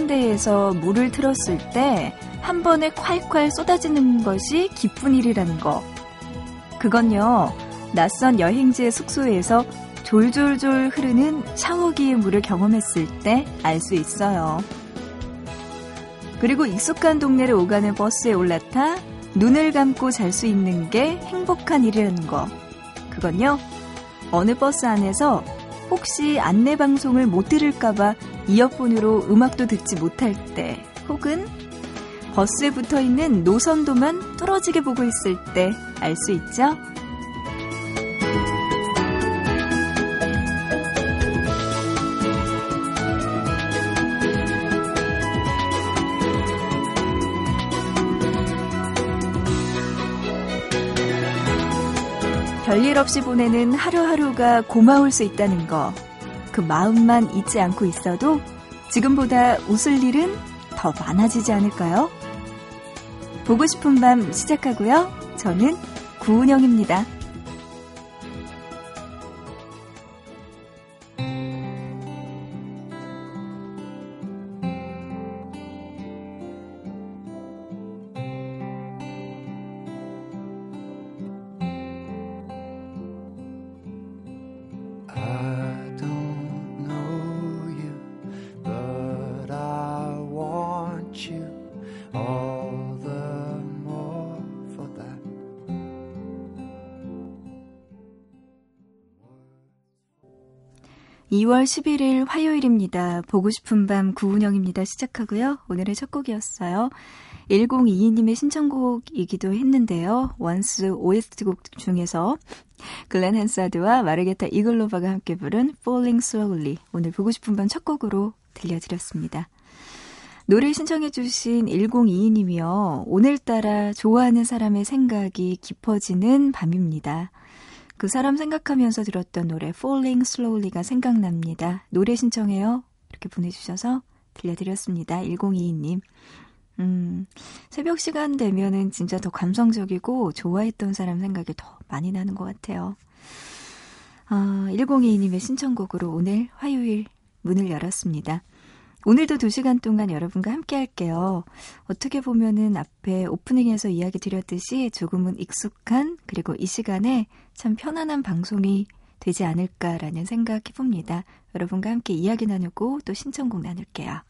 세면대에서 물을 틀었을 때 한 번에 콸콸 쏟아지는 것이 기쁜 일이라는 거. 그건요, 낯선 여행지의 숙소에서 졸졸졸 흐르는 샤워기의 물을 경험했을 때 알 수 있어요. 그리고 익숙한 동네를 오가는 버스에 올라타 눈을 감고 잘 수 있는 게 행복한 일이라는 거. 그건요, 어느 버스 안에서 혹시 안내 방송을 못 들을까봐 이어폰으로 음악도 듣지 못할 때, 혹은 버스에 붙어 있는 노선도만 뚫어지게 보고 있을 때 알 수 있죠? 별일 없이 보내는 하루하루가 고마울 수 있다는 거. 그 마음만 잊지 않고 있어도 지금보다 웃을 일은 더 많아지지 않을까요? 보고 싶은 밤 시작하고요. 저는 구은영입니다. 2월 11일 화요일입니다. 보고 싶은 밤 구운영입니다. 시작하고요. 오늘의 첫 곡이었어요. 1022님의 신청곡이기도 했는데요. 원스 OST곡 중에서 글렌 헨사드와 마르게타 이글로바가 함께 부른 Falling Slowly 오늘 보고 싶은 밤 첫 곡으로 들려드렸습니다. 노래 신청해주신 1022님이요. 오늘따라 좋아하는 사람의 생각이 깊어지는 밤입니다. 그 사람 생각하면서 들었던 노래 Falling Slowly가 생각납니다. 노래 신청해요. 이렇게 보내주셔서 들려드렸습니다. 1022님. 음, 새벽 시간 되면은 진짜 더 감성적이고 좋아했던 사람 생각이 더 많이 나는 것 같아요. 아, 1022님의 신청곡으로 오늘 화요일 문을 열었습니다. 오늘도 2시간 동안 여러분과 함께 할게요. 어떻게 보면은 앞에 오프닝에서 이야기 드렸듯이 조금은 익숙한 그리고 이 시간에 참 편안한 방송이 되지 않을까라는 생각 해 봅니다. 여러분과 함께 이야기 나누고 또 신청곡 나눌게요.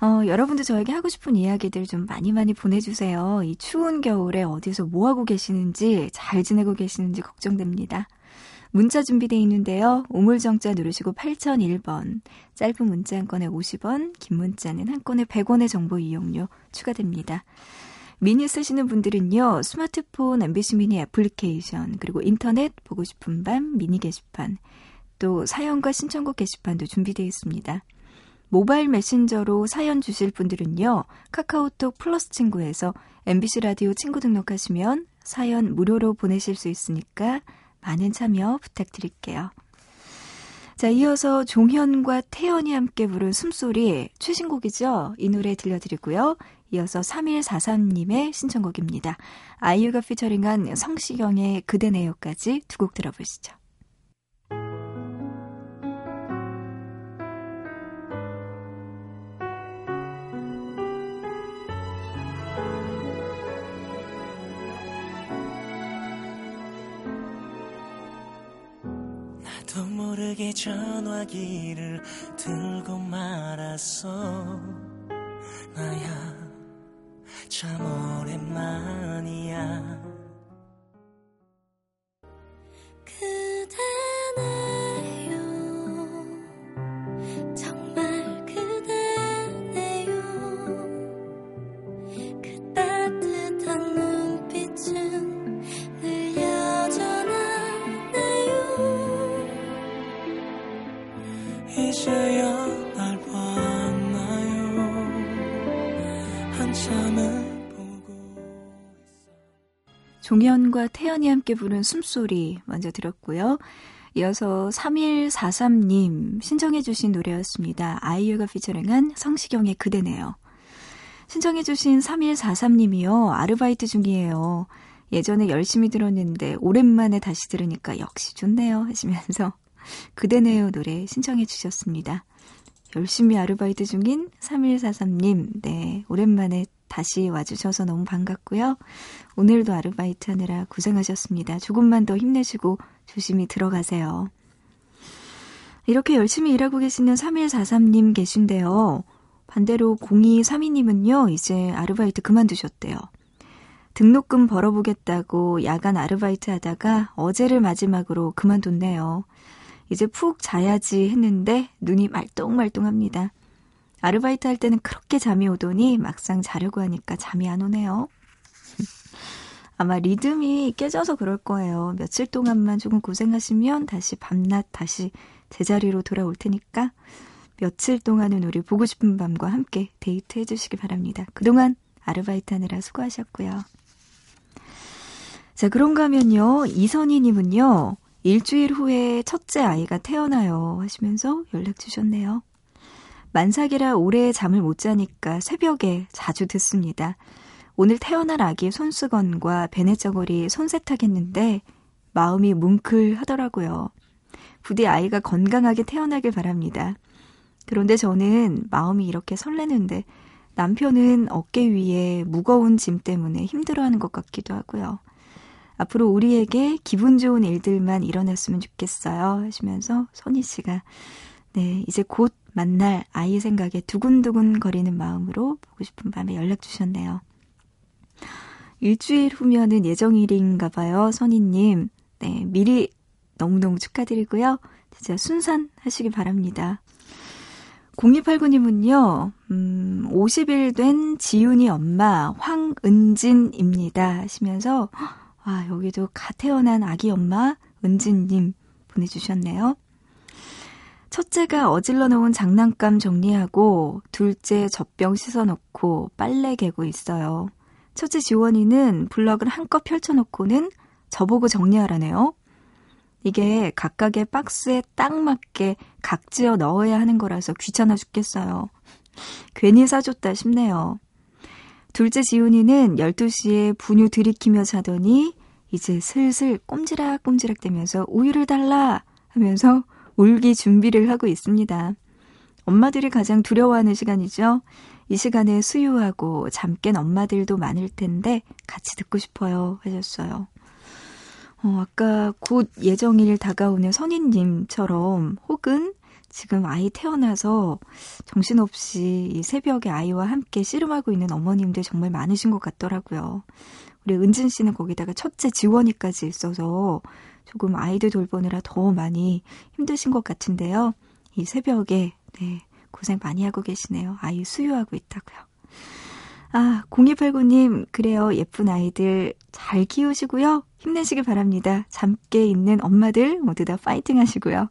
어, 여러분도 저에게 하고 싶은 이야기들 좀 많이 많이 보내주세요. 이 추운 겨울에 어디서 뭐 하고 계시는지, 잘 지내고 계시는지 걱정됩니다. 문자 준비되어 있는데요. 우물정자 누르시고 8001번. 짧은 문자 한 건에 50원, 긴 문자는 한 건에 100원의 정보 이용료 추가됩니다. 미니 쓰시는 분들은요. 스마트폰 MBC 미니 애플리케이션 그리고 인터넷 보고 싶은 밤 미니 게시판 또 사연과 신청곡 게시판도 준비되어 있습니다. 모바일 메신저로 사연 주실 분들은요. 카카오톡 플러스 친구에서 MBC 라디오 친구 등록하시면 사연 무료로 보내실 수 있으니까 많은 참여 부탁드릴게요. 자, 이어서 종현과 태연이 함께 부른 숨소리 최신곡이죠. 이 노래 들려드리고요. 이어서 3143님의 신청곡입니다. 아이유가 피처링한 성시경의 그대네요까지 두 곡 들어보시죠. 모르게 전화기를 들고 말았어. 나야 참 오랜만이야 종현과 태연이 함께 부른 숨소리 먼저 들었고요. 이어서 3143님 신청해 주신 노래였습니다. 아이유가 피처링한 성시경의 그대네요. 신청해 주신 3143님이요. 아르바이트 중이에요. 예전에 열심히 들었는데 오랜만에 다시 들으니까 역시 좋네요 하시면서 그대네요 노래 신청해 주셨습니다. 열심히 아르바이트 중인 3143님, 네, 오랜만에 다시 와주셔서 너무 반갑고요. 오늘도 아르바이트 하느라 고생하셨습니다. 조금만 더 힘내시고 조심히 들어가세요. 이렇게 열심히 일하고 계시는 3143님 계신데요. 반대로 0232님은요, 이제 아르바이트 그만두셨대요. 등록금 벌어보겠다고 야간 아르바이트 하다가 어제를 마지막으로 그만뒀네요. 이제 푹 자야지 했는데 눈이 말똥말똥합니다. 아르바이트 할 때는 그렇게 잠이 오더니 막상 자려고 하니까 잠이 안 오네요. 아마 리듬이 깨져서 그럴 거예요. 며칠 동안만 조금 고생하시면 다시 밤낮 다시 제자리로 돌아올 테니까 며칠 동안은 우리 보고 싶은 밤과 함께 데이트 해주시기 바랍니다. 그동안 아르바이트 하느라 수고하셨고요. 자, 그런가 하면요. 이선희님은요. 일주일 후에 첫째 아이가 태어나요 하시면서 연락 주셨네요. 만삭이라 오래 잠을 못 자니까 새벽에 자주 듣습니다. 오늘 태어날 아기 손수건과 베네저고리 손세탁했는데 마음이 뭉클하더라고요. 부디 아이가 건강하게 태어나길 바랍니다. 그런데 저는 마음이 이렇게 설레는데 남편은 어깨 위에 무거운 짐 때문에 힘들어하는 것 같기도 하고요. 앞으로 우리에게 기분 좋은 일들만 일어났으면 좋겠어요. 하시면서 선희 씨가 네, 이제 곧 만날 아이 생각에 두근두근 거리는 마음으로 보고 싶은 밤에 연락 주셨네요. 일주일 후면은 예정일인가 봐요, 선희님. 네, 미리 너무너무 축하드리고요. 진짜 순산하시기 바랍니다. 0289님은요, 음, 50일 된 지윤이 엄마 황은진입니다. 하시면서, 아, 여기도 갓 태어난 아기 엄마 은진님 보내주셨네요. 첫째가 어질러 놓은 장난감 정리하고 둘째 젖병 씻어놓고 빨래 개고 있어요. 첫째 지원이는 블럭을 한껏 펼쳐놓고는 저보고 정리하라네요. 이게 각각의 박스에 딱 맞게 각지어 넣어야 하는 거라서 귀찮아 죽겠어요. 괜히 사줬다 싶네요. 둘째 지훈이는 12시에 분유 들이키며 자더니 이제 슬슬 꼼지락꼼지락 대면서 우유를 달라 하면서 울기 준비를 하고 있습니다. 엄마들이 가장 두려워하는 시간이죠. 이 시간에 수유하고 잠 깬 엄마들도 많을 텐데 같이 듣고 싶어요 하셨어요. 어, 아까 곧 예정일 다가오는 선인님처럼 혹은 지금 아이 태어나서 정신없이 이 새벽에 아이와 함께 씨름하고 있는 어머님들 정말 많으신 것 같더라고요. 우리 은진 씨는 거기다가 첫째 지원이까지 있어서 조금 아이들 돌보느라 더 많이 힘드신 것 같은데요. 이 새벽에, 네, 고생 많이 하고 계시네요. 아이 수유하고 있다고요. 아, 0289님, 그래요. 예쁜 아이들 잘 키우시고요. 힘내시길 바랍니다. 잠께 있는 엄마들 모두 다 파이팅 하시고요.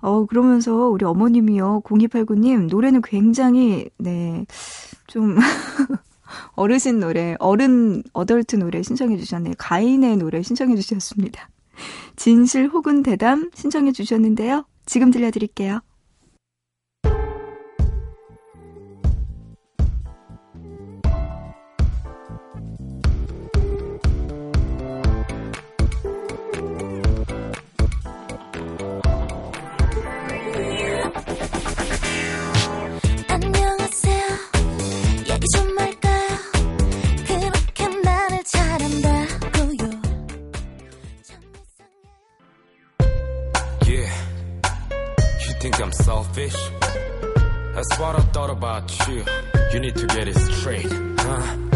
어, 그러면서 우리 어머님이요. 0289님, 노래는 굉장히, 네, 좀, 어르신 노래, 어른, 어덜트 노래 신청해 주셨네요. 가인의 노래 신청해 주셨습니다. 진실 혹은 대담 신청해 주셨는데요. 지금 들려드릴게요. That's what I thought about you. You need to get it straight, huh?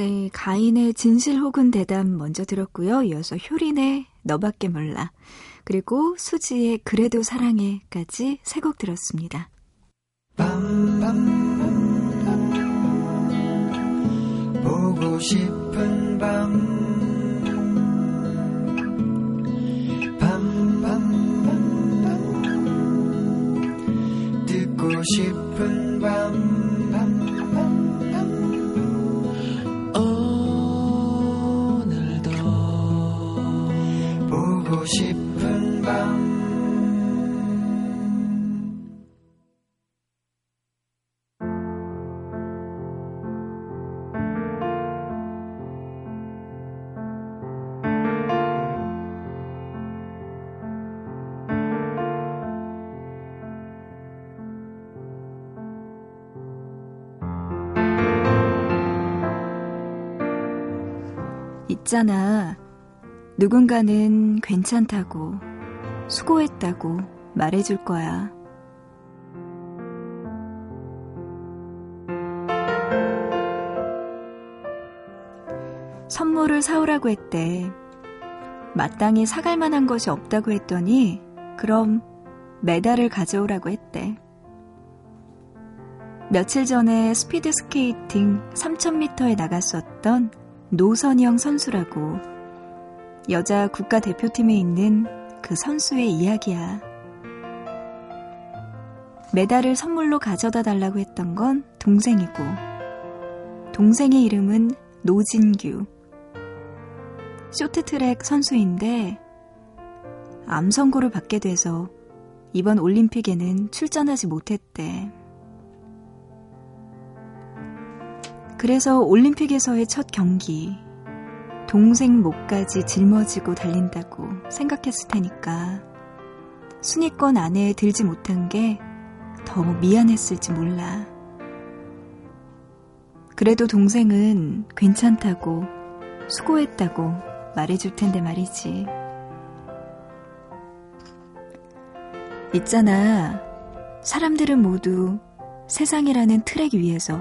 네, 가인의 진실 혹은 대담 먼저 들었고요. 이어서 효린의 너밖에 몰라. 그리고 수지의 그래도 사랑해까지 세 곡 들었습니다. 밤밤 보고 싶은 밤 밤밤 듣고 싶은 밤 고 싶은 밤 있잖아. 누군가는 괜찮다고, 수고했다고 말해줄 거야. 선물을 사오라고 했대. 마땅히 사갈 만한 것이 없다고 했더니, 그럼 메달을 가져오라고 했대. 며칠 전에 스피드 스케이팅 3000m에 나갔었던 노선영 선수라고 여자 국가대표팀에 있는 그 선수의 이야기야. 메달을 선물로 가져다 달라고 했던 건 동생이고, 동생의 이름은 노진규. 쇼트트랙 선수인데, 암 선고를 받게 돼서 이번 올림픽에는 출전하지 못했대. 그래서 올림픽에서의 첫 경기, 동생 목까지 짊어지고 달린다고 생각했을 테니까 순위권 안에 들지 못한 게 더 미안했을지 몰라. 그래도 동생은 괜찮다고 수고했다고 말해줄 텐데 말이지. 있잖아. 사람들은 모두 세상이라는 트랙 위에서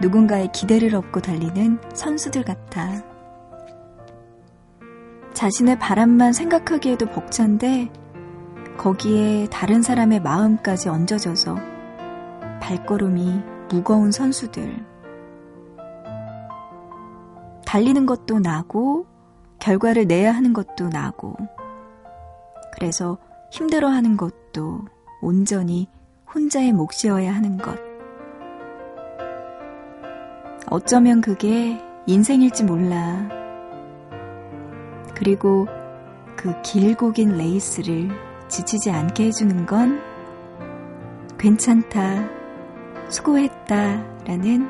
누군가의 기대를 업고 달리는 선수들 같아. 자신의 바람만 생각하기에도 벅찬데 거기에 다른 사람의 마음까지 얹어져서 발걸음이 무거운 선수들. 달리는 것도 나고 결과를 내야 하는 것도 나고 그래서 힘들어 하는 것도 온전히 혼자의 몫이어야 하는 것. 어쩌면 그게 인생일지 몰라. 그리고 그 길고 긴 레이스를 지치지 않게 해주는 건 괜찮다, 수고했다 라는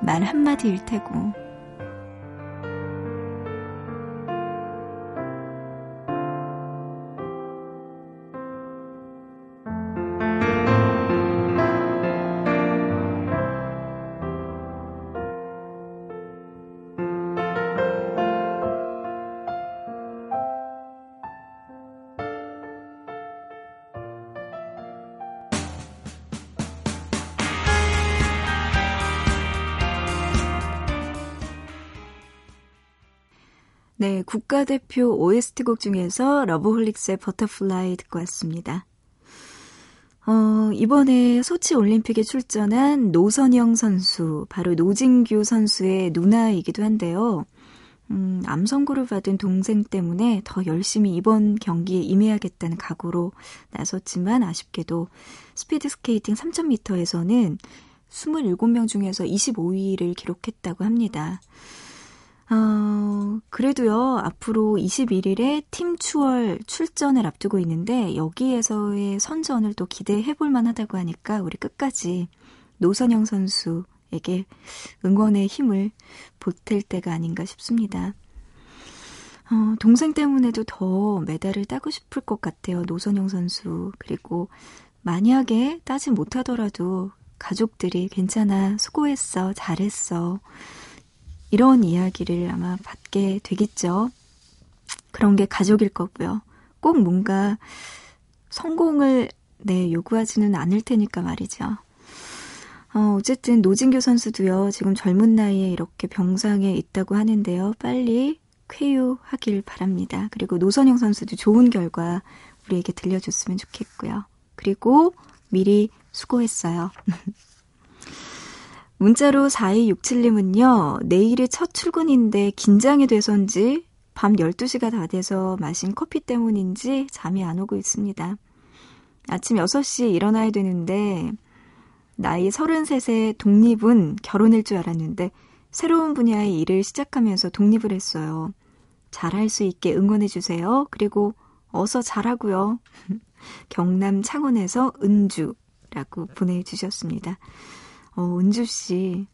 말 한마디일 테고. 네, 국가대표 OST곡 중에서 러브홀릭스의 Butterfly 듣고 왔습니다. 어, 이번에 소치 올림픽에 출전한 노선영 선수, 바로 노진규 선수의 누나이기도 한데요. 음, 암 선고를 받은 동생 때문에 더 열심히 이번 경기에 임해야겠다는 각오로 나섰지만 아쉽게도 스피드 스케이팅 3000m에서는 27명 중에서 25위를 기록했다고 합니다. 어, 그래도요, 앞으로 21일에 팀 추월 출전을 앞두고 있는데, 여기에서의 선전을 또 기대해 볼 만 하다고 하니까, 우리 끝까지 노선영 선수에게 응원의 힘을 보탤 때가 아닌가 싶습니다. 어, 동생 때문에도 더 메달을 따고 싶을 것 같아요, 노선영 선수. 그리고 만약에 따지 못하더라도 가족들이 괜찮아, 수고했어, 잘했어. 이런 이야기를 아마 받게 되겠죠. 그런 게 가족일 거고요. 꼭 뭔가 성공을 네, 요구하지는 않을 테니까 말이죠. 어, 어쨌든 노진교 선수도요, 지금 젊은 나이에 이렇게 병상에 있다고 하는데요. 빨리 쾌유하길 바랍니다. 그리고 노선영 선수도 좋은 결과 우리에게 들려줬으면 좋겠고요. 그리고 미리 수고했어요. 문자로 4267님은요, 내일이 첫 출근인데 긴장이 돼서인지 밤 12시가 다 돼서 마신 커피 때문인지 잠이 안 오고 있습니다. 아침 6시에 일어나야 되는데, 나이 33세 독립은 결혼일 줄 알았는데, 새로운 분야의 일을 시작하면서 독립을 했어요. 잘할 수 있게 응원해주세요. 그리고 어서 잘하고요. 경남 창원에서 은주라고 보내주셨습니다. 어, 은주 씨.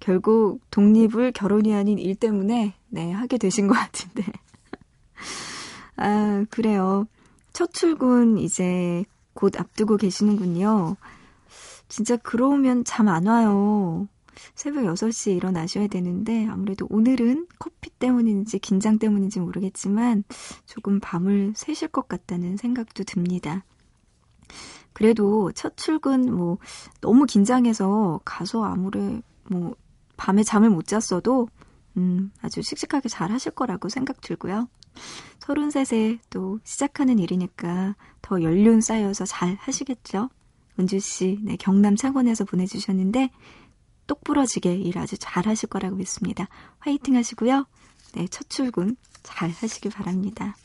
결국 독립을 결혼이 아닌 일 때문에, 네, 하게 되신 것 같은데. 아, 그래요. 첫 출근 이제 곧 앞두고 계시는군요. 진짜 그러면 잠 안 와요. 새벽 6시에 일어나셔야 되는데 아무래도 오늘은 커피 때문인지 긴장 때문인지 모르겠지만 조금 밤을 새실 것 같다는 생각도 듭니다. 그래도 첫 출근 뭐 너무 긴장해서 가서 아무래 뭐 밤에 잠을 못 잤어도 음 아주 씩씩하게 잘 하실 거라고 생각 들고요. 33세 또 시작하는 일이니까 더 연륜 쌓여서 잘 하시겠죠? 은주 씨, 네, 경남 창원에서 보내주셨는데 똑부러지게 일 아주 잘 하실 거라고 믿습니다. 화이팅 하시고요. 네, 첫 출근 잘 하시길 바랍니다.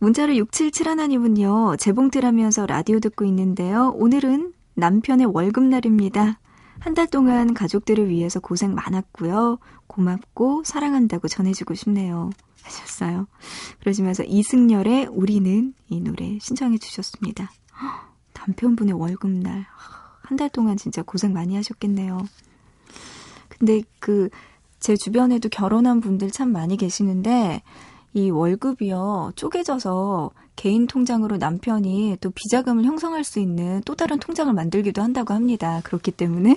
문자를 6771님은요, 재봉틀하면서 라디오 듣고 있는데요. 오늘은 남편의 월급날입니다. 한 달 동안 가족들을 위해서 고생 많았고요. 고맙고 사랑한다고 전해주고 싶네요. 하셨어요. 그러시면서 이승열의 우리는 이 노래 신청해 주셨습니다. 남편분의 월급날. 한 달 동안 진짜 고생 많이 하셨겠네요. 근데 그, 제 주변에도 결혼한 분들 참 많이 계시는데, 이 월급이요, 쪼개져서 개인 통장으로 남편이 또 비자금을 형성할 수 있는 또 다른 통장을 만들기도 한다고 합니다. 그렇기 때문에.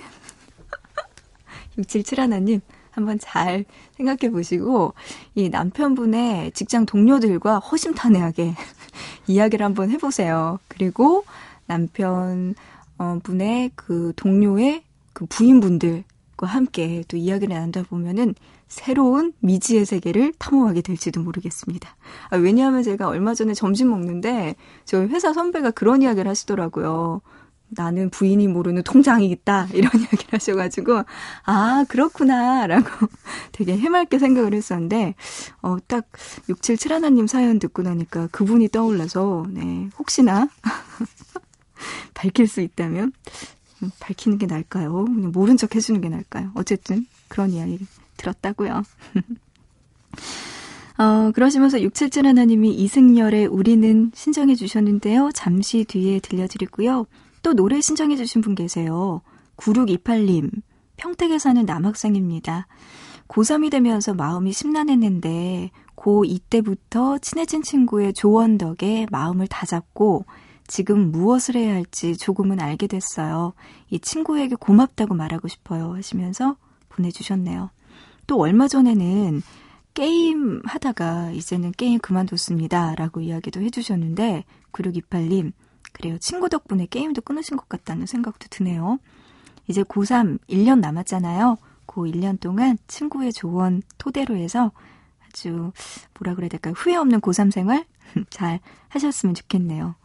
6771님, 한번 잘 생각해 보시고, 이 남편분의 직장 동료들과 허심탄회하게 이야기를 한번 해보세요. 그리고 남편 어, 분의 그 동료의 그 부인분들 과 함께 또 이야기를 나누다 보면은 새로운 미지의 세계를 탐험하게 될지도 모르겠습니다. 아, 왜냐하면 제가 얼마 전에 점심 먹는데 저희 회사 선배가 그런 이야기를 하시더라고요. 나는 부인이 모르는 통장이 있다. 이런 이야기를 하셔가지고, 아, 그렇구나. 라고 되게 해맑게 생각을 했었는데, 어, 딱 6771님 사연 듣고 나니까 그분이 떠올라서, 네, 혹시나 밝힐 수 있다면 음, 밝히는 게 나을까요? 그냥 모른 척 해주는 게 나을까요? 어쨌든 그런 이야기 들었다고요. 어, 그러시면서 677 하나님이 이승열의 우리는 신청해 주셨는데요. 잠시 뒤에 들려드리고요. 또 노래 신청해 주신 분 계세요. 9628님, 평택에 사는 남학생입니다. 고3이 되면서 마음이 심란했는데 고2 때부터 친해진 친구의 조언 덕에 마음을 다잡고 지금 무엇을 해야 할지 조금은 알게 됐어요. 이 친구에게 고맙다고 말하고 싶어요. 하시면서 보내주셨네요. 또 얼마 전에는 게임 하다가 이제는 게임 그만뒀습니다. 라고 이야기도 해주셨는데, 9628님, 그래요. 친구 덕분에 게임도 끊으신 것 같다는 생각도 드네요. 이제 고3 1년 남았잖아요. 그 1년 동안 친구의 조언 토대로 해서 아주 뭐라 그래야 될까요? 후회 없는 고3 생활 잘 하셨으면 좋겠네요.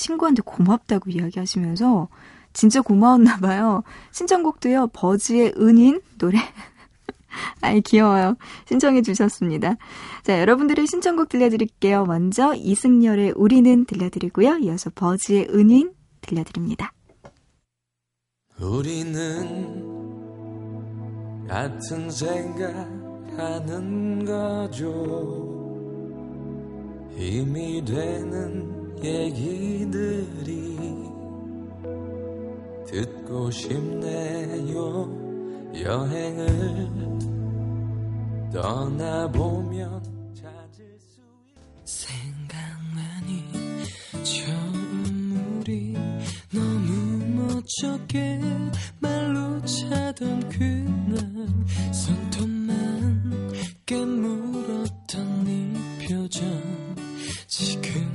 친구한테 고맙다고 이야기하시면서 진짜 고마웠나 봐요. 신청곡도요. 버즈의 은인 노래 아이 귀여워요. 신청해 주셨습니다. 자, 여러분들의 신청곡 들려드릴게요. 먼저 이승열의 우리는 들려드리고요. 이어서 버즈의 은인 들려드립니다. 우리는 같은 생각하는 거죠. 힘이 되는 얘기들이 듣고 싶네요. 여행을 떠나보면 찾을 수 생각만이 처음 우리 너무 멋쩍게 말로 차던 그날 손톱만 깨물었던 네 표정 지금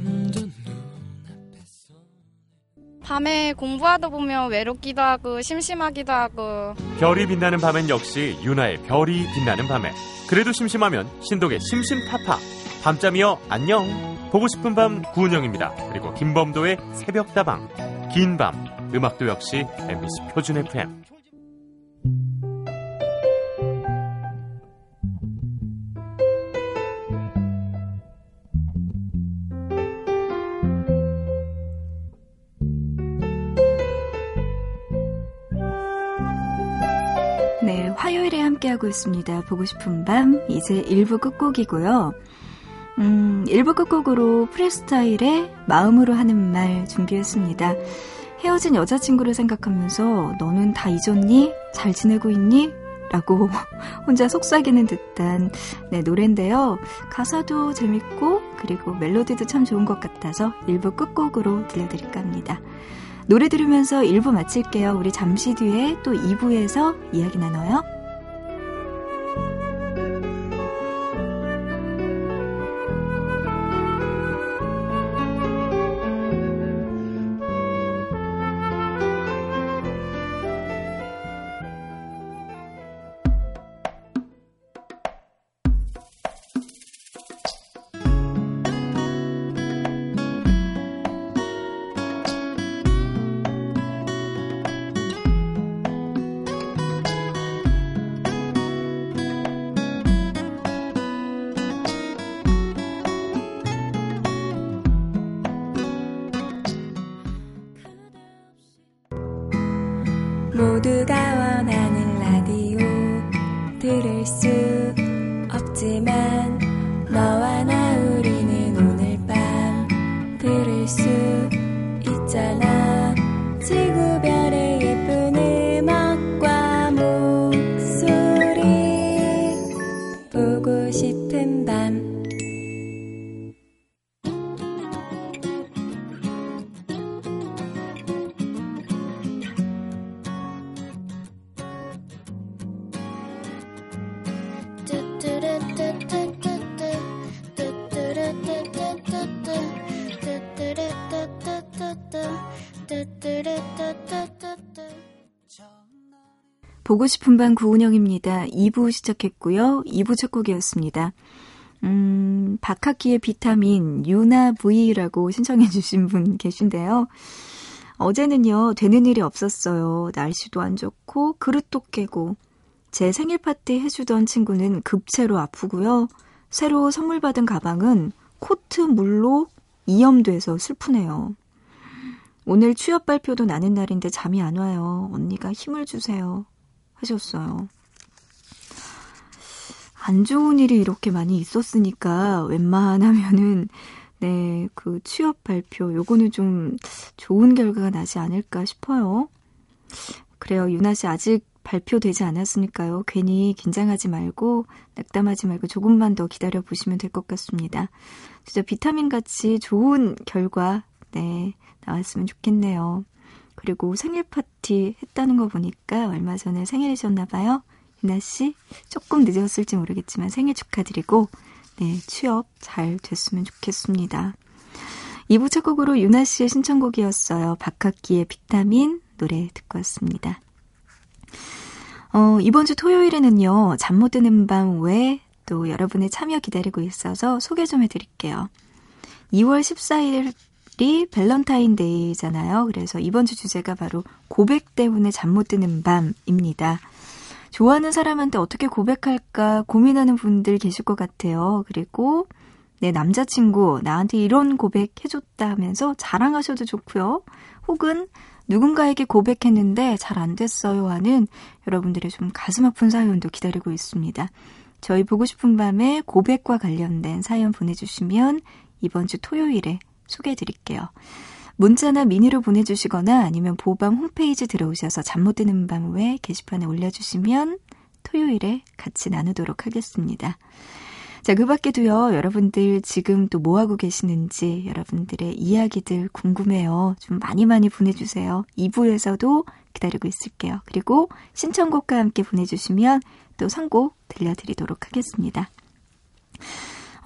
밤에 공부하다 보면 외롭기도 하고 심심하기도 하고. 별이 빛나는 밤엔 역시 유나의 별이 빛나는 밤에. 그래도 심심하면 신동의 심심타파. 밤잠이여 안녕. 보고 싶은 밤 구은영입니다. 그리고 김범도의 새벽다방. 긴 밤. 음악도 역시 MBC 표준 FM 함께하고 있습니다. 보고 싶은 밤, 이제 1부 끝곡이고요. 음, 1부 끝곡으로 프리스타일의 마음으로 하는 말 준비했습니다. 헤어진 여자친구를 생각하면서 너는 다 잊었니? 잘 지내고 있니? 라고 혼자 속삭이는 듯한 네, 노래인데요. 가사도 재밌고 그리고 멜로디도 참 좋은 것 같아서 1부 끝곡으로 들려드릴까 합니다. 노래 들으면서 1부 마칠게요. 우리 잠시 뒤에 또 2부에서 이야기 나눠요. 모두가 원하는 라디오 들을 수 보고 싶은 밤 구은영입니다. 2부 시작했고요. 2부 첫 곡이었습니다. 음, 박학기의 비타민 유나 V라고 신청해 주신 분 계신데요. 어제는요, 되는 일이 없었어요. 날씨도 안 좋고, 그릇도 깨고. 제 생일 파티 해주던 친구는 급체로 아프고요. 새로 선물 받은 가방은 코트 물로 이염돼서 슬프네요. 오늘 취업 발표도 나는 날인데 잠이 안 와요. 언니가 힘을 주세요. 하셨어요. 안 좋은 일이 이렇게 많이 있었으니까 웬만하면은 네, 그 취업 발표 요거는 좀 좋은 결과가 나지 않을까 싶어요. 그래요. 유나 씨 아직 발표되지 않았으니까요. 괜히 긴장하지 말고 낙담하지 말고 조금만 더 기다려 보시면 될 것 같습니다. 진짜 비타민 같이 좋은 결과 네, 나왔으면 좋겠네요. 그리고 생일 파티 했다는 거 보니까 얼마 전에 생일이셨나 봐요. 유나 씨 조금 늦었을지 모르겠지만 생일 축하드리고 네, 취업 잘 됐으면 좋겠습니다. 2부 첫 곡으로 유나 씨의 신청곡이었어요. 박학기의 비타민 노래 듣고 왔습니다. 어, 이번 주 토요일에는요, 잠 못 드는 밤 외에 또 여러분의 참여 기다리고 있어서 소개 좀 해드릴게요. 2월 14일 이 밸런타인데이잖아요. 그래서 이번 주 주제가 바로 고백 때문에 잠 못 드는 밤입니다. 좋아하는 사람한테 어떻게 고백할까 고민하는 분들 계실 것 같아요. 그리고 내 남자친구 나한테 이런 고백 해줬다 하면서 자랑하셔도 좋고요. 혹은 누군가에게 고백했는데 잘 안 됐어요 하는 여러분들의 좀 가슴 아픈 사연도 기다리고 있습니다. 저희 보고 싶은 밤에 고백과 관련된 사연 보내주시면 이번 주 토요일에 소개해 드릴게요. 문자나 미니로 보내주시거나 아니면 보밤 홈페이지 들어오셔서 잠 못 드는 밤외 게시판에 올려주시면 토요일에 같이 나누도록 하겠습니다. 자, 그 밖에도요, 여러분들 지금 또 뭐하고 계시는지 여러분들의 이야기들 궁금해요. 좀 많이 많이 보내주세요. 2부에서도 기다리고 있을게요. 그리고 신청곡과 함께 보내주시면 또 선곡 들려드리도록 하겠습니다.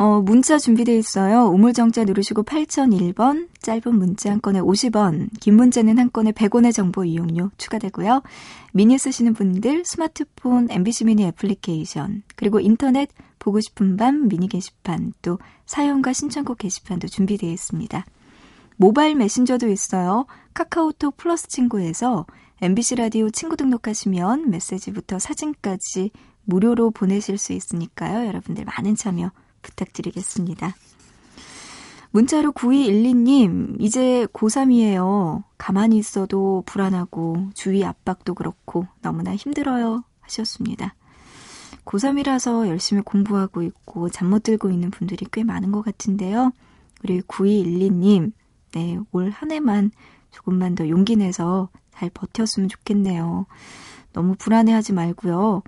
어, 문자 준비되어 있어요. 우물정자 누르시고 8001번, 짧은 문자 한 건에 50원, 긴 문자는 한 건에 100원의 정보 이용료 추가되고요. 미니 쓰시는 분들 스마트폰 MBC 미니 애플리케이션, 그리고 인터넷 보고 싶은 밤 미니 게시판, 또 사연과 신청곡 게시판도 준비되어 있습니다. 모바일 메신저도 있어요. 카카오톡 플러스 친구에서 MBC 라디오 친구 등록하시면 메시지부터 사진까지 무료로 보내실 수 있으니까요. 여러분들 많은 참여 부탁드리겠습니다. 문자로 9212님, 이제 고3이에요. 가만히 있어도 불안하고 주위 압박도 그렇고 너무나 힘들어요. 하셨습니다. 고3이라서 열심히 공부하고 있고 잠 못 들고 있는 분들이 꽤 많은 것 같은데요. 우리 9212님, 네, 올 한 해만 조금만 더 용기 내서 잘 버텼으면 좋겠네요. 너무 불안해하지 말고요.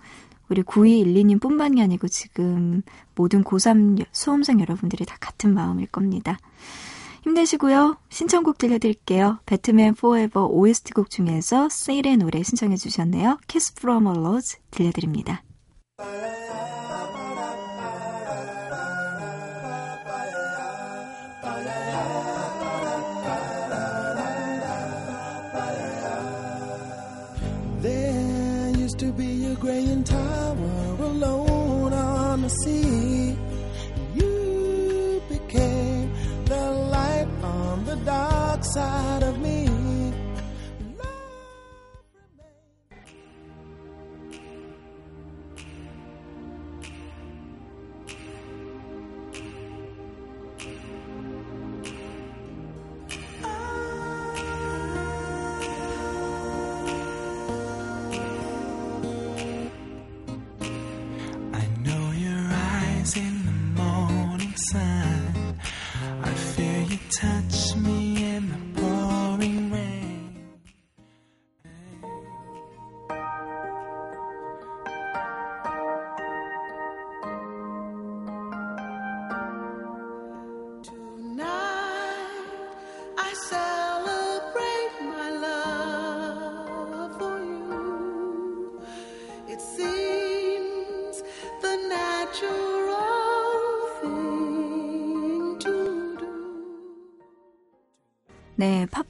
우리 9212님 뿐만이 아니고 지금 모든 고3 수험생 여러분들이 다 같은 마음일 겁니다. 힘내시고요. 신청곡 들려드릴게요. 배트맨 포에버 OST 곡 중에서 세일의 노래 신청해 주셨네요. Kiss from a Rose 들려드립니다. To be a graying tower alone on the sea. You became the light on the dark side of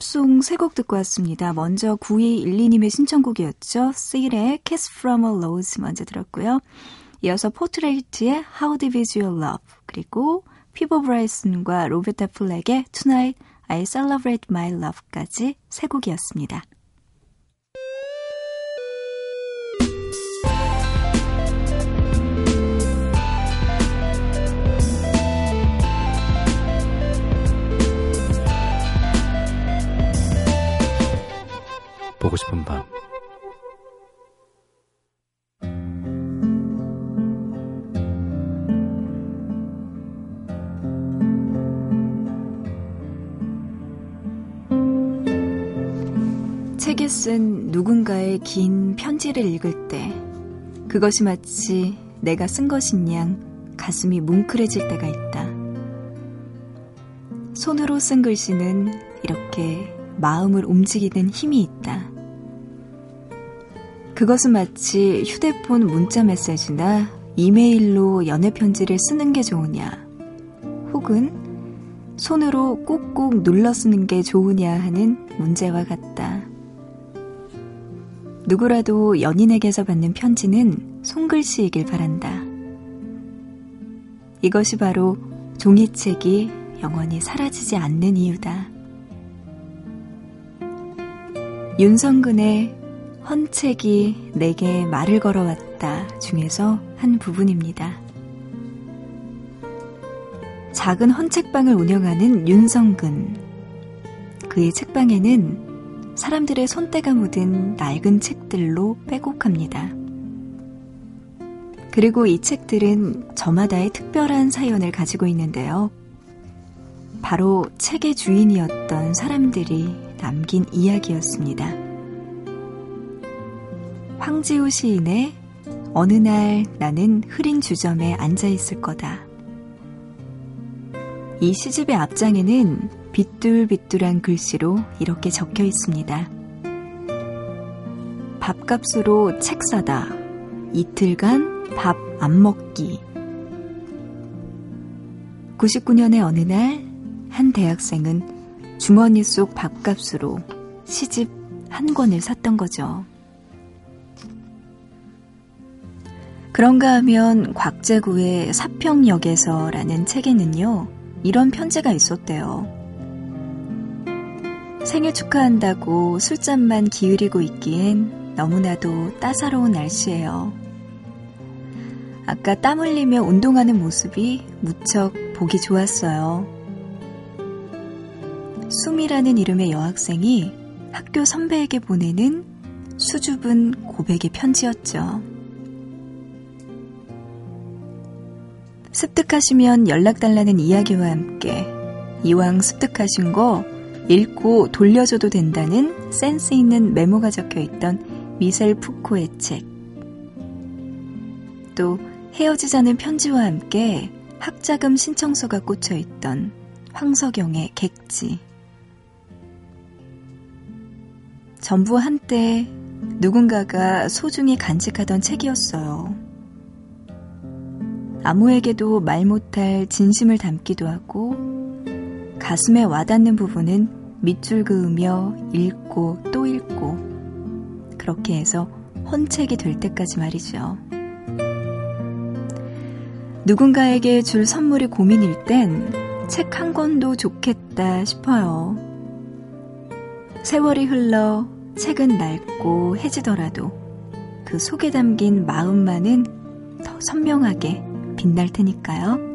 팝송 세 곡 듣고 왔습니다. 먼저 9212님의 신청곡이었죠. 씰의 Kiss from a Rose 먼저 들었고요. 이어서 포트레이트의 How Deep Is Your Love 그리고 피보 브라이슨과 로베타 플렉의 Tonight I Celebrate My Love까지 세 곡이었습니다. 보고 싶은 밤. 책에 쓴 누군가의 긴 편지를 읽을 때 그것이 마치 내가 쓴 것인 양 가슴이 뭉클해질 때가 있다. 손으로 쓴 글씨는 이렇게 마음을 움직이는 힘이 있다. 그것은 마치 휴대폰 문자 메시지나 이메일로 연애 편지를 쓰는 게 좋으냐, 혹은 손으로 꾹꾹 눌러 쓰는 게 좋으냐 하는 문제와 같다. 누구라도 연인에게서 받는 편지는 손글씨이길 바란다. 이것이 바로 종이책이 영원히 사라지지 않는 이유다. 윤성근의 헌책이 내게 말을 걸어왔다 중에서 한 부분입니다. 작은 헌책방을 운영하는 윤성근. 그의 책방에는 사람들의 손때가 묻은 낡은 책들로 빼곡합니다. 그리고 이 책들은 저마다의 특별한 사연을 가지고 있는데요. 바로 책의 주인이었던 사람들이 남긴 이야기였습니다. 황지우 시인의 어느 날 나는 흐린 주점에 앉아 있을 거다. 이 시집의 앞장에는 비뚤비뚤한 글씨로 이렇게 적혀 있습니다. 밥값으로 책 사다. 이틀간 밥 안 먹기. 99년의 어느 날, 한 대학생은 주머니 속 밥값으로 시집 한 권을 샀던 거죠. 그런가 하면 곽재구의 사평역에서라는 책에는요, 이런 편지가 있었대요. 생일 축하한다고 술잔만 기울이고 있기엔 너무나도 따사로운 날씨예요. 아까 땀 흘리며 운동하는 모습이 무척 보기 좋았어요. 숨이라는 이름의 여학생이 학교 선배에게 보내는 수줍은 고백의 편지였죠. 습득하시면 연락 달라는 이야기와 함께 이왕 습득하신 거 읽고 돌려줘도 된다는 센스 있는 메모가 적혀 있던 미셀 푸코의 책. 또 헤어지자는 편지와 함께 학자금 신청서가 꽂혀 있던 황석영의 객지. 전부 한때 누군가가 소중히 간직하던 책이었어요. 아무에게도 말 못할 진심을 담기도 하고 가슴에 와닿는 부분은 밑줄 그으며 읽고 또 읽고 그렇게 해서 헌책이 될 때까지 말이죠. 누군가에게 줄 선물이 고민일 땐 책 한 권도 좋겠다 싶어요. 세월이 흘러 책은 낡고 해지더라도 그 속에 담긴 마음만은 더 선명하게 빛날 테니까요.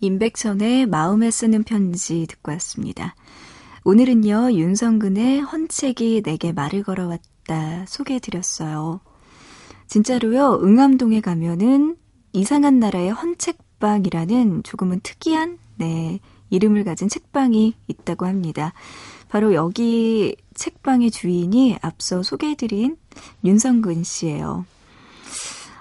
임백천의 마음에 쓰는 편지 듣고 왔습니다. 오늘은요, 윤성근의 헌책이 내게 말을 걸어왔다 소개해드렸어요. 진짜로요, 응암동에 가면은 이상한 나라의 헌책방이라는 조금은 특이한, 네, 이름을 가진 책방이 있다고 합니다. 바로 여기 책방의 주인이 앞서 소개해드린 윤성근 씨예요.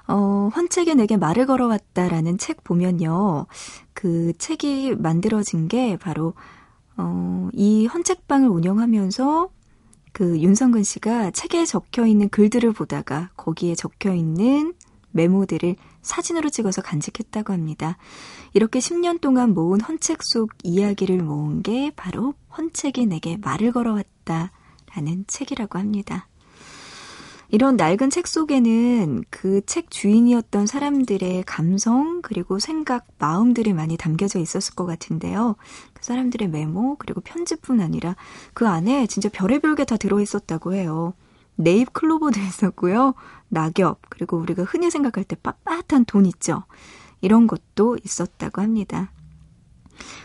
어, 헌책에 내게 말을 걸어왔다라는 책 보면요. 그 책이 만들어진 게 바로, 어, 이 헌책방을 운영하면서 그 윤성근 씨가 책에 적혀 있는 글들을 보다가 거기에 적혀 있는 메모들을 사진으로 찍어서 간직했다고 합니다. 이렇게 10년 동안 모은 헌책 속 이야기를 모은 게 바로 헌책이 내게 말을 걸어왔다라는 책이라고 합니다. 이런 낡은 책 속에는 그 책 주인이었던 사람들의 감성, 그리고 생각, 마음들이 많이 담겨져 있었을 것 같은데요. 그 사람들의 메모, 그리고 편지뿐 아니라 그 안에 진짜 별의별 게 다 들어있었다고 해요. 네잎 클로버도 있었고요. 낙엽, 그리고 우리가 흔히 생각할 때 빳빳한 돈 있죠. 이런 것도 있었다고 합니다.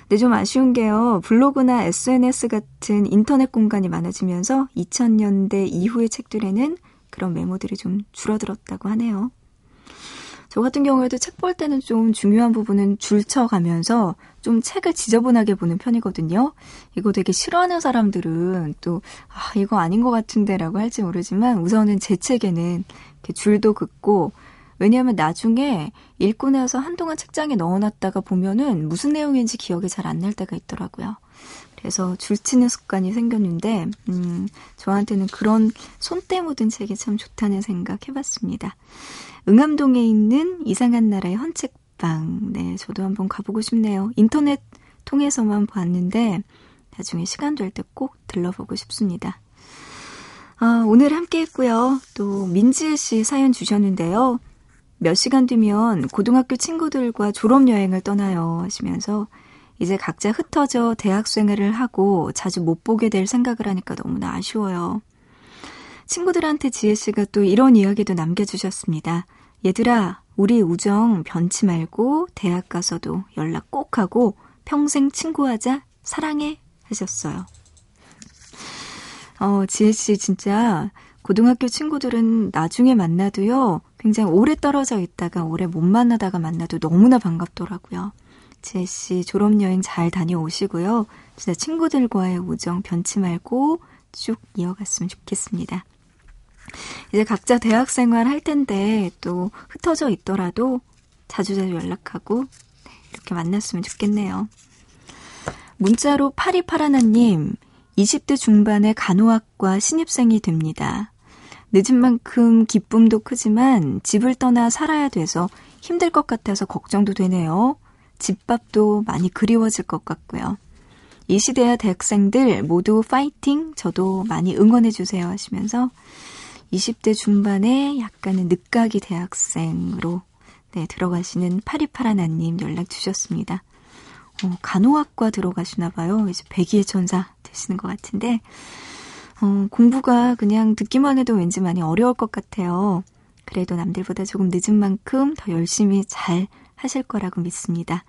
근데 좀 아쉬운 게요. 블로그나 SNS 같은 인터넷 공간이 많아지면서 2000년대 이후의 책들에는 그런 메모들이 좀 줄어들었다고 하네요. 저 같은 경우에도 책 볼 때는 좀 중요한 부분은 줄쳐가면서 좀 책을 지저분하게 보는 편이거든요. 이거 되게 싫어하는 사람들은 또, 아, 이거 아닌 것 같은데 라고 할지 모르지만 우선은 제 책에는 줄도 긋고 왜냐하면 나중에 읽고 나서 한동안 책장에 넣어놨다가 보면은 무슨 내용인지 기억이 잘 안 날 때가 있더라고요. 그래서 줄치는 습관이 생겼는데, 음, 저한테는 그런 손때 묻은 책이 참 좋다는 생각 해봤습니다. 응암동에 있는 이상한 나라의 헌책방. 네, 저도 한번 가보고 싶네요. 인터넷 통해서만 봤는데, 나중에 시간 될 때 꼭 들러보고 싶습니다. 아, 오늘 함께 했고요. 또 민지혜 씨 사연 주셨는데요. 몇 시간 뒤면 고등학교 친구들과 졸업여행을 떠나요 하시면서 이제 각자 흩어져 대학 생활을 하고 자주 못 보게 될 생각을 하니까 너무나 아쉬워요. 친구들한테 지혜 씨가 또 이런 이야기도 남겨주셨습니다. 얘들아, 우리 우정 변치 말고 대학 가서도 연락 꼭 하고 평생 친구하자 사랑해 하셨어요. 어, 지혜 씨 진짜 고등학교 친구들은 나중에 만나도요, 굉장히 오래 떨어져 있다가 오래 못 만나다가 만나도 너무나 반갑더라고요. 씨 졸업여행 잘 다녀오시고요. 진짜 친구들과의 우정 변치 말고 쭉 이어갔으면 좋겠습니다. 이제 각자 대학 생활 할 텐데 또 흩어져 있더라도 자주자주 연락하고 네, 이렇게 만났으면 좋겠네요. 문자로 파리파라나님, 20대 중반의 간호학과 신입생이 됩니다. 늦은 만큼 기쁨도 크지만 집을 떠나 살아야 돼서 힘들 것 같아서 걱정도 되네요. 집밥도 많이 그리워질 것 같고요. 이 시대의 대학생들 모두 파이팅! 저도 많이 응원해주세요 하시면서 20대 중반에 약간은 늦가기 대학생으로 네, 들어가시는 파리파라나님 연락 주셨습니다. 어, 간호학과 들어가시나 봐요. 이제 백의의 천사 되시는 것 같은데 어, 공부가 그냥 듣기만 해도 왠지 많이 어려울 것 같아요. 그래도 남들보다 조금 늦은 만큼 더 열심히 잘 하실 거라고 믿습니다.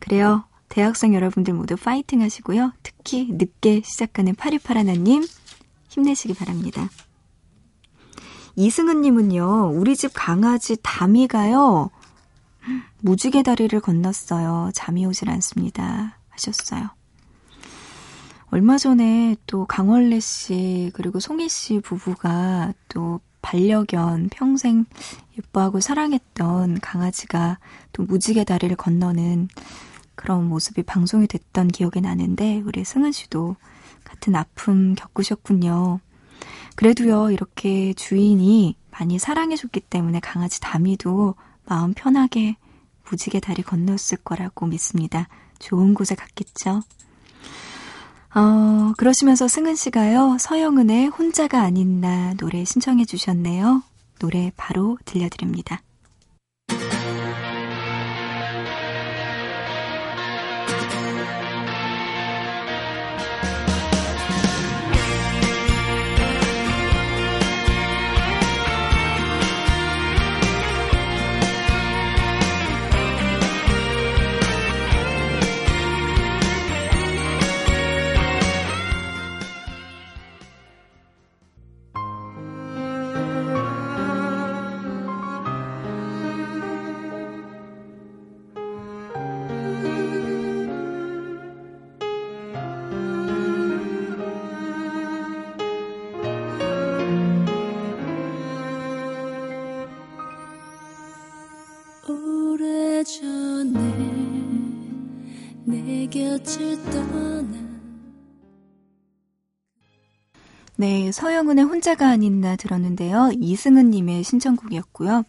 그래요. 대학생 여러분들 모두 파이팅 하시고요. 특히 늦게 시작하는 파리파라나님 힘내시기 바랍니다. 이승은님은요, 우리 집 강아지 다미가요, 무지개 다리를 건넜어요. 잠이 오질 않습니다. 하셨어요. 얼마 전에 또 강원래 씨, 그리고 송혜 씨 부부가 또 반려견 평생 예뻐하고 사랑했던 강아지가 또 무지개 다리를 건너는 그런 모습이 방송이 됐던 기억이 나는데, 우리 승은 씨도 같은 아픔 겪으셨군요. 그래도요, 이렇게 주인이 많이 사랑해줬기 때문에 강아지 다미도 마음 편하게 무지개 다리 건넜을 거라고 믿습니다. 좋은 곳에 갔겠죠. 어, 그러시면서 승은 씨가요, 서영은의 혼자가 아닌 나 노래 신청해 주셨네요. 노래 바로 들려드립니다. 네, 서영은의 혼자가 아닌 나 들었는데요. 이승은님의 신청곡이었고요.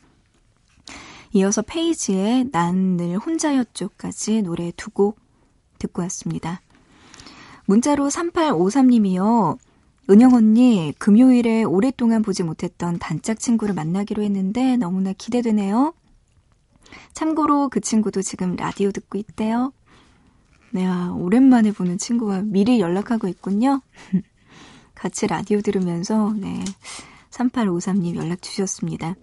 이어서 페이지에 난늘 혼자였죠까지 노래 두 곡 듣고 왔습니다. 문자로 3853님이요. 은영 언니, 금요일에 오랫동안 보지 못했던 단짝 친구를 만나기로 했는데 너무나 기대되네요. 참고로 그 친구도 지금 라디오 듣고 있대요. 네, 아, 오랜만에 보는 친구와 미리 연락하고 있군요. 같이 라디오 들으면서, 네, 3853님 연락 주셨습니다.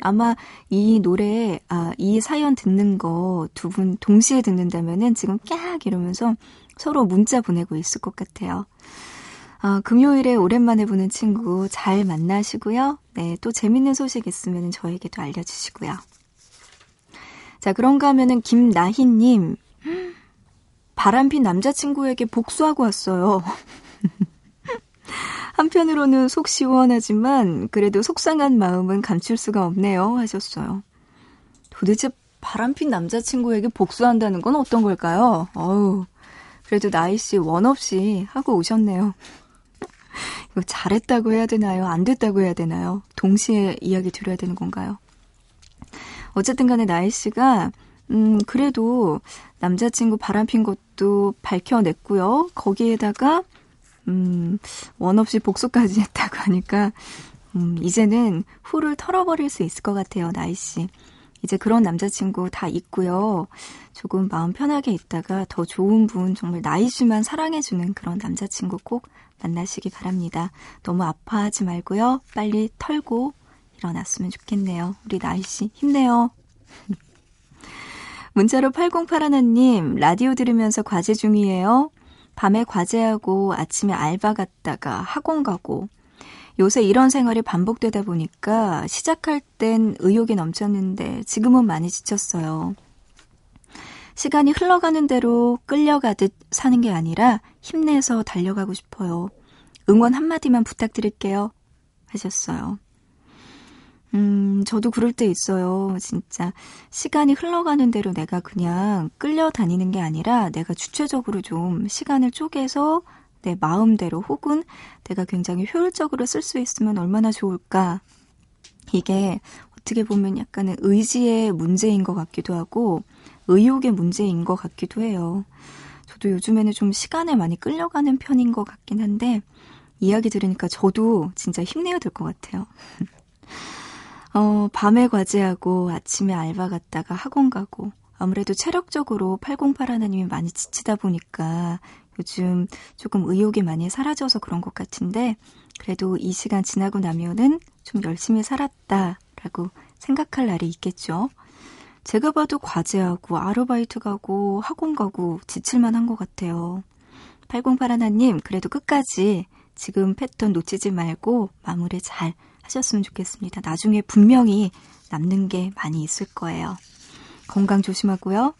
아마 이 노래, 아, 이 사연 듣는 거 두 분 동시에 듣는다면은 지금 깍 이러면서 서로 문자 보내고 있을 것 같아요. 아, 금요일에 오랜만에 보는 친구 잘 만나시고요. 네, 또 재밌는 소식 있으면 저에게도 알려주시고요. 자, 그런가 하면은 김나희님, 바람핀 남자친구에게 복수하고 왔어요. 한편으로는 속 시원하지만 그래도 속상한 마음은 감출 수가 없네요. 하셨어요. 도대체 바람핀 남자친구에게 복수한다는 건 어떤 걸까요? 어우, 그래도 나이 씨 원 없이 하고 오셨네요. 이거 잘했다고 해야 되나요? 안 됐다고 해야 되나요? 동시에 이야기 드려야 되는 건가요? 어쨌든 간에 나이 씨가 음, 그래도 남자친구 바람핀 것도 밝혀냈고요. 거기에다가 음, 원 없이 복수까지 했다고 하니까, 음, 이제는 후를 털어버릴 수 있을 것 같아요, 나이 씨. 이제 그런 남자친구 다 있고요. 조금 마음 편하게 있다가 더 좋은 분, 정말 나이 씨만 사랑해주는 그런 남자친구 꼭 만나시기 바랍니다. 너무 아파하지 말고요. 빨리 털고 일어났으면 좋겠네요. 우리 나이 씨 힘내요. 문자로 8081님, 라디오 들으면서 과제 중이에요. 밤에 과제하고 아침에 알바 갔다가 학원 가고. 요새 이런 생활이 반복되다 보니까 시작할 땐 의욕이 넘쳤는데 지금은 많이 지쳤어요. 시간이 흘러가는 대로 끌려가듯 사는 게 아니라 힘내서 달려가고 싶어요. 응원 한마디만 부탁드릴게요. 하셨어요. 음, 저도 그럴 때 있어요. 진짜. 시간이 흘러가는 대로 내가 그냥 끌려다니는 게 아니라 내가 주체적으로 좀 시간을 쪼개서 내 마음대로 혹은 내가 굉장히 효율적으로 쓸 수 있으면 얼마나 좋을까. 이게 어떻게 보면 약간은 의지의 문제인 것 같기도 하고 의욕의 문제인 것 같기도 해요. 저도 요즘에는 좀 시간에 많이 끌려가는 편인 것 같긴 한데 이야기 들으니까 저도 진짜 힘내야 될 것 같아요. 어, 밤에 과제하고 아침에 알바 갔다가 학원 가고 아무래도 체력적으로 808 하나님이 많이 지치다 보니까 요즘 조금 의욕이 많이 사라져서 그런 것 같은데 그래도 이 시간 지나고 나면은 좀 열심히 살았다라고 생각할 날이 있겠죠. 제가 봐도 과제하고 아르바이트 가고 학원 가고 지칠만 한 것 같아요. 808 하나님 그래도 끝까지 지금 패턴 놓치지 말고 마무리 잘 하셨으면 좋겠습니다. 나중에 분명히 남는 게 많이 있을 거예요. 건강 조심하고요.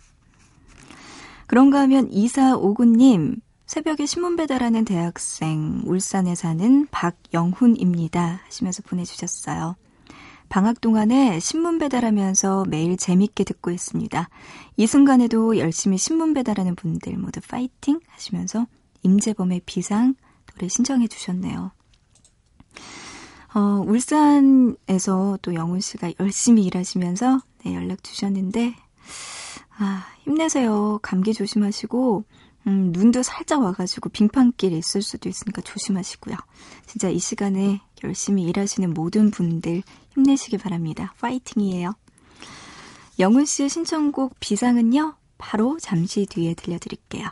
그런가 하면 2459님, 새벽에 신문 배달하는 대학생, 울산에 사는 박영훈입니다. 하시면서 보내주셨어요. 방학 동안에 신문 배달하면서 매일 재밌게 듣고 있습니다. 이 순간에도 열심히 신문 배달하는 분들 모두 파이팅 하시면서 임재범의 비상 노래 신청해 주셨네요. 어, 울산에서 또 영훈 씨가 열심히 일하시면서 네, 연락 주셨는데, 아, 힘내세요. 감기 조심하시고, 음, 눈도 살짝 와가지고 빙판길 있을 수도 있으니까 조심하시고요. 진짜 이 시간에 열심히 일하시는 모든 분들 힘내시기 바랍니다. 파이팅이에요. 영훈 씨의 신청곡 비상은요, 바로 잠시 뒤에 들려드릴게요.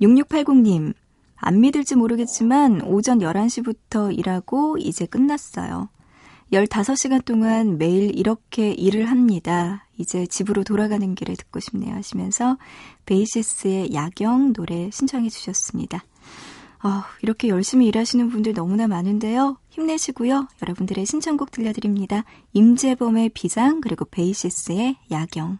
6680님, 안 믿을지 모르겠지만 오전 11시부터 일하고 이제 끝났어요. 15시간 동안 매일 이렇게 일을 합니다. 이제 집으로 돌아가는 길에 듣고 싶네요 하시면서 베이시스의 야경 노래 신청해 주셨습니다. 어, 이렇게 열심히 일하시는 분들 너무나 많은데요. 힘내시고요. 여러분들의 신청곡 들려드립니다. 임재범의 비상 그리고 베이시스의 야경.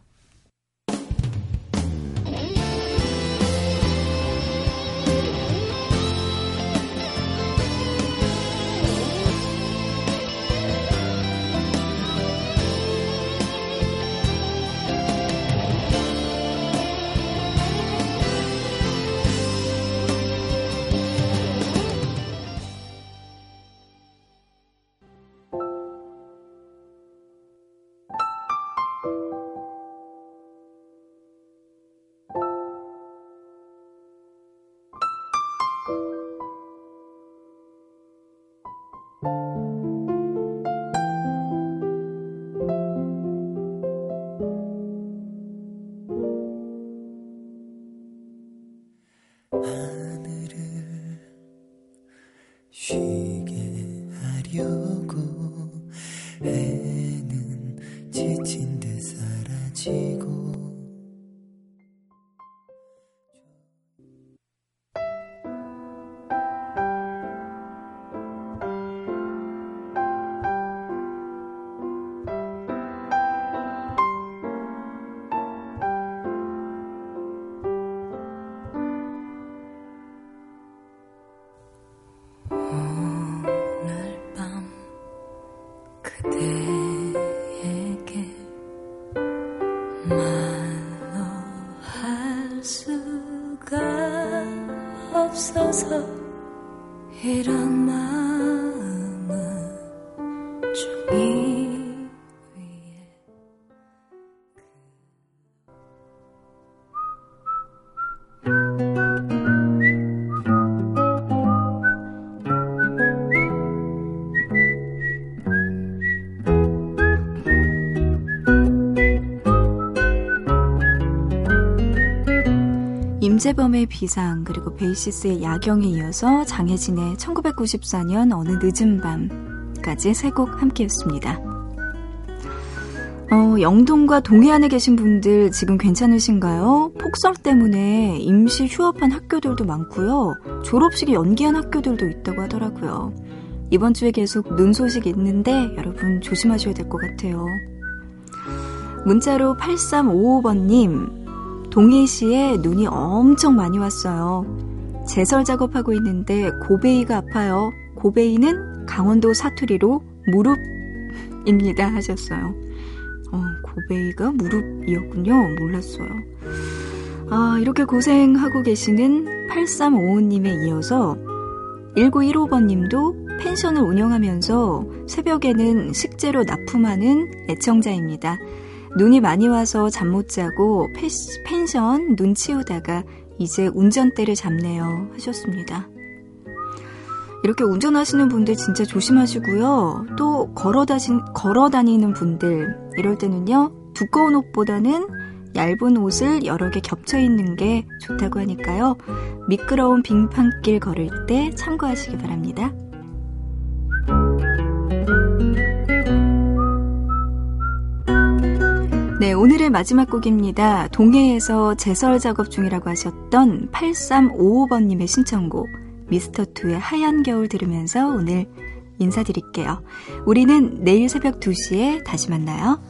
임재범의 비상 그리고 베이시스의 야경에 이어서 장혜진의 1994년 어느 늦은 밤까지 세 곡 함께했습니다. 어, 영동과 동해안에 계신 분들 지금 괜찮으신가요? 폭설 때문에 임시 휴업한 학교들도 많고요. 졸업식이 연기한 학교들도 있다고 하더라고요. 이번 주에 계속 눈 소식 있는데 여러분 조심하셔야 될 것 같아요. 문자로 8355번님, 동해시에 눈이 엄청 많이 왔어요. 제설 작업하고 있는데 고베이가 아파요. 고베이는 강원도 사투리로 무릎입니다 하셨어요. 어, 고베이가 무릎이었군요. 몰랐어요. 아, 이렇게 고생하고 계시는 8355님에 이어서 1915번님도 펜션을 운영하면서 새벽에는 식재료 납품하는 애청자입니다. 눈이 많이 와서 잠 못 자고 펜션 눈 치우다가 이제 운전대를 잡네요. 하셨습니다. 이렇게 운전하시는 분들 진짜 조심하시고요. 또 걸어, 다시, 걸어 다니는 분들, 이럴 때는요, 두꺼운 옷보다는 얇은 옷을 여러 개 겹쳐 있는 게 좋다고 하니까요. 미끄러운 빙판길 걸을 때 참고하시기 바랍니다. 네, 오늘의 마지막 곡입니다. 동해에서 제설 작업 중이라고 하셨던 8355번님의 신청곡. 미스터2의 하얀 겨울 들으면서 오늘 인사드릴게요. 우리는 내일 새벽 2시에 다시 만나요.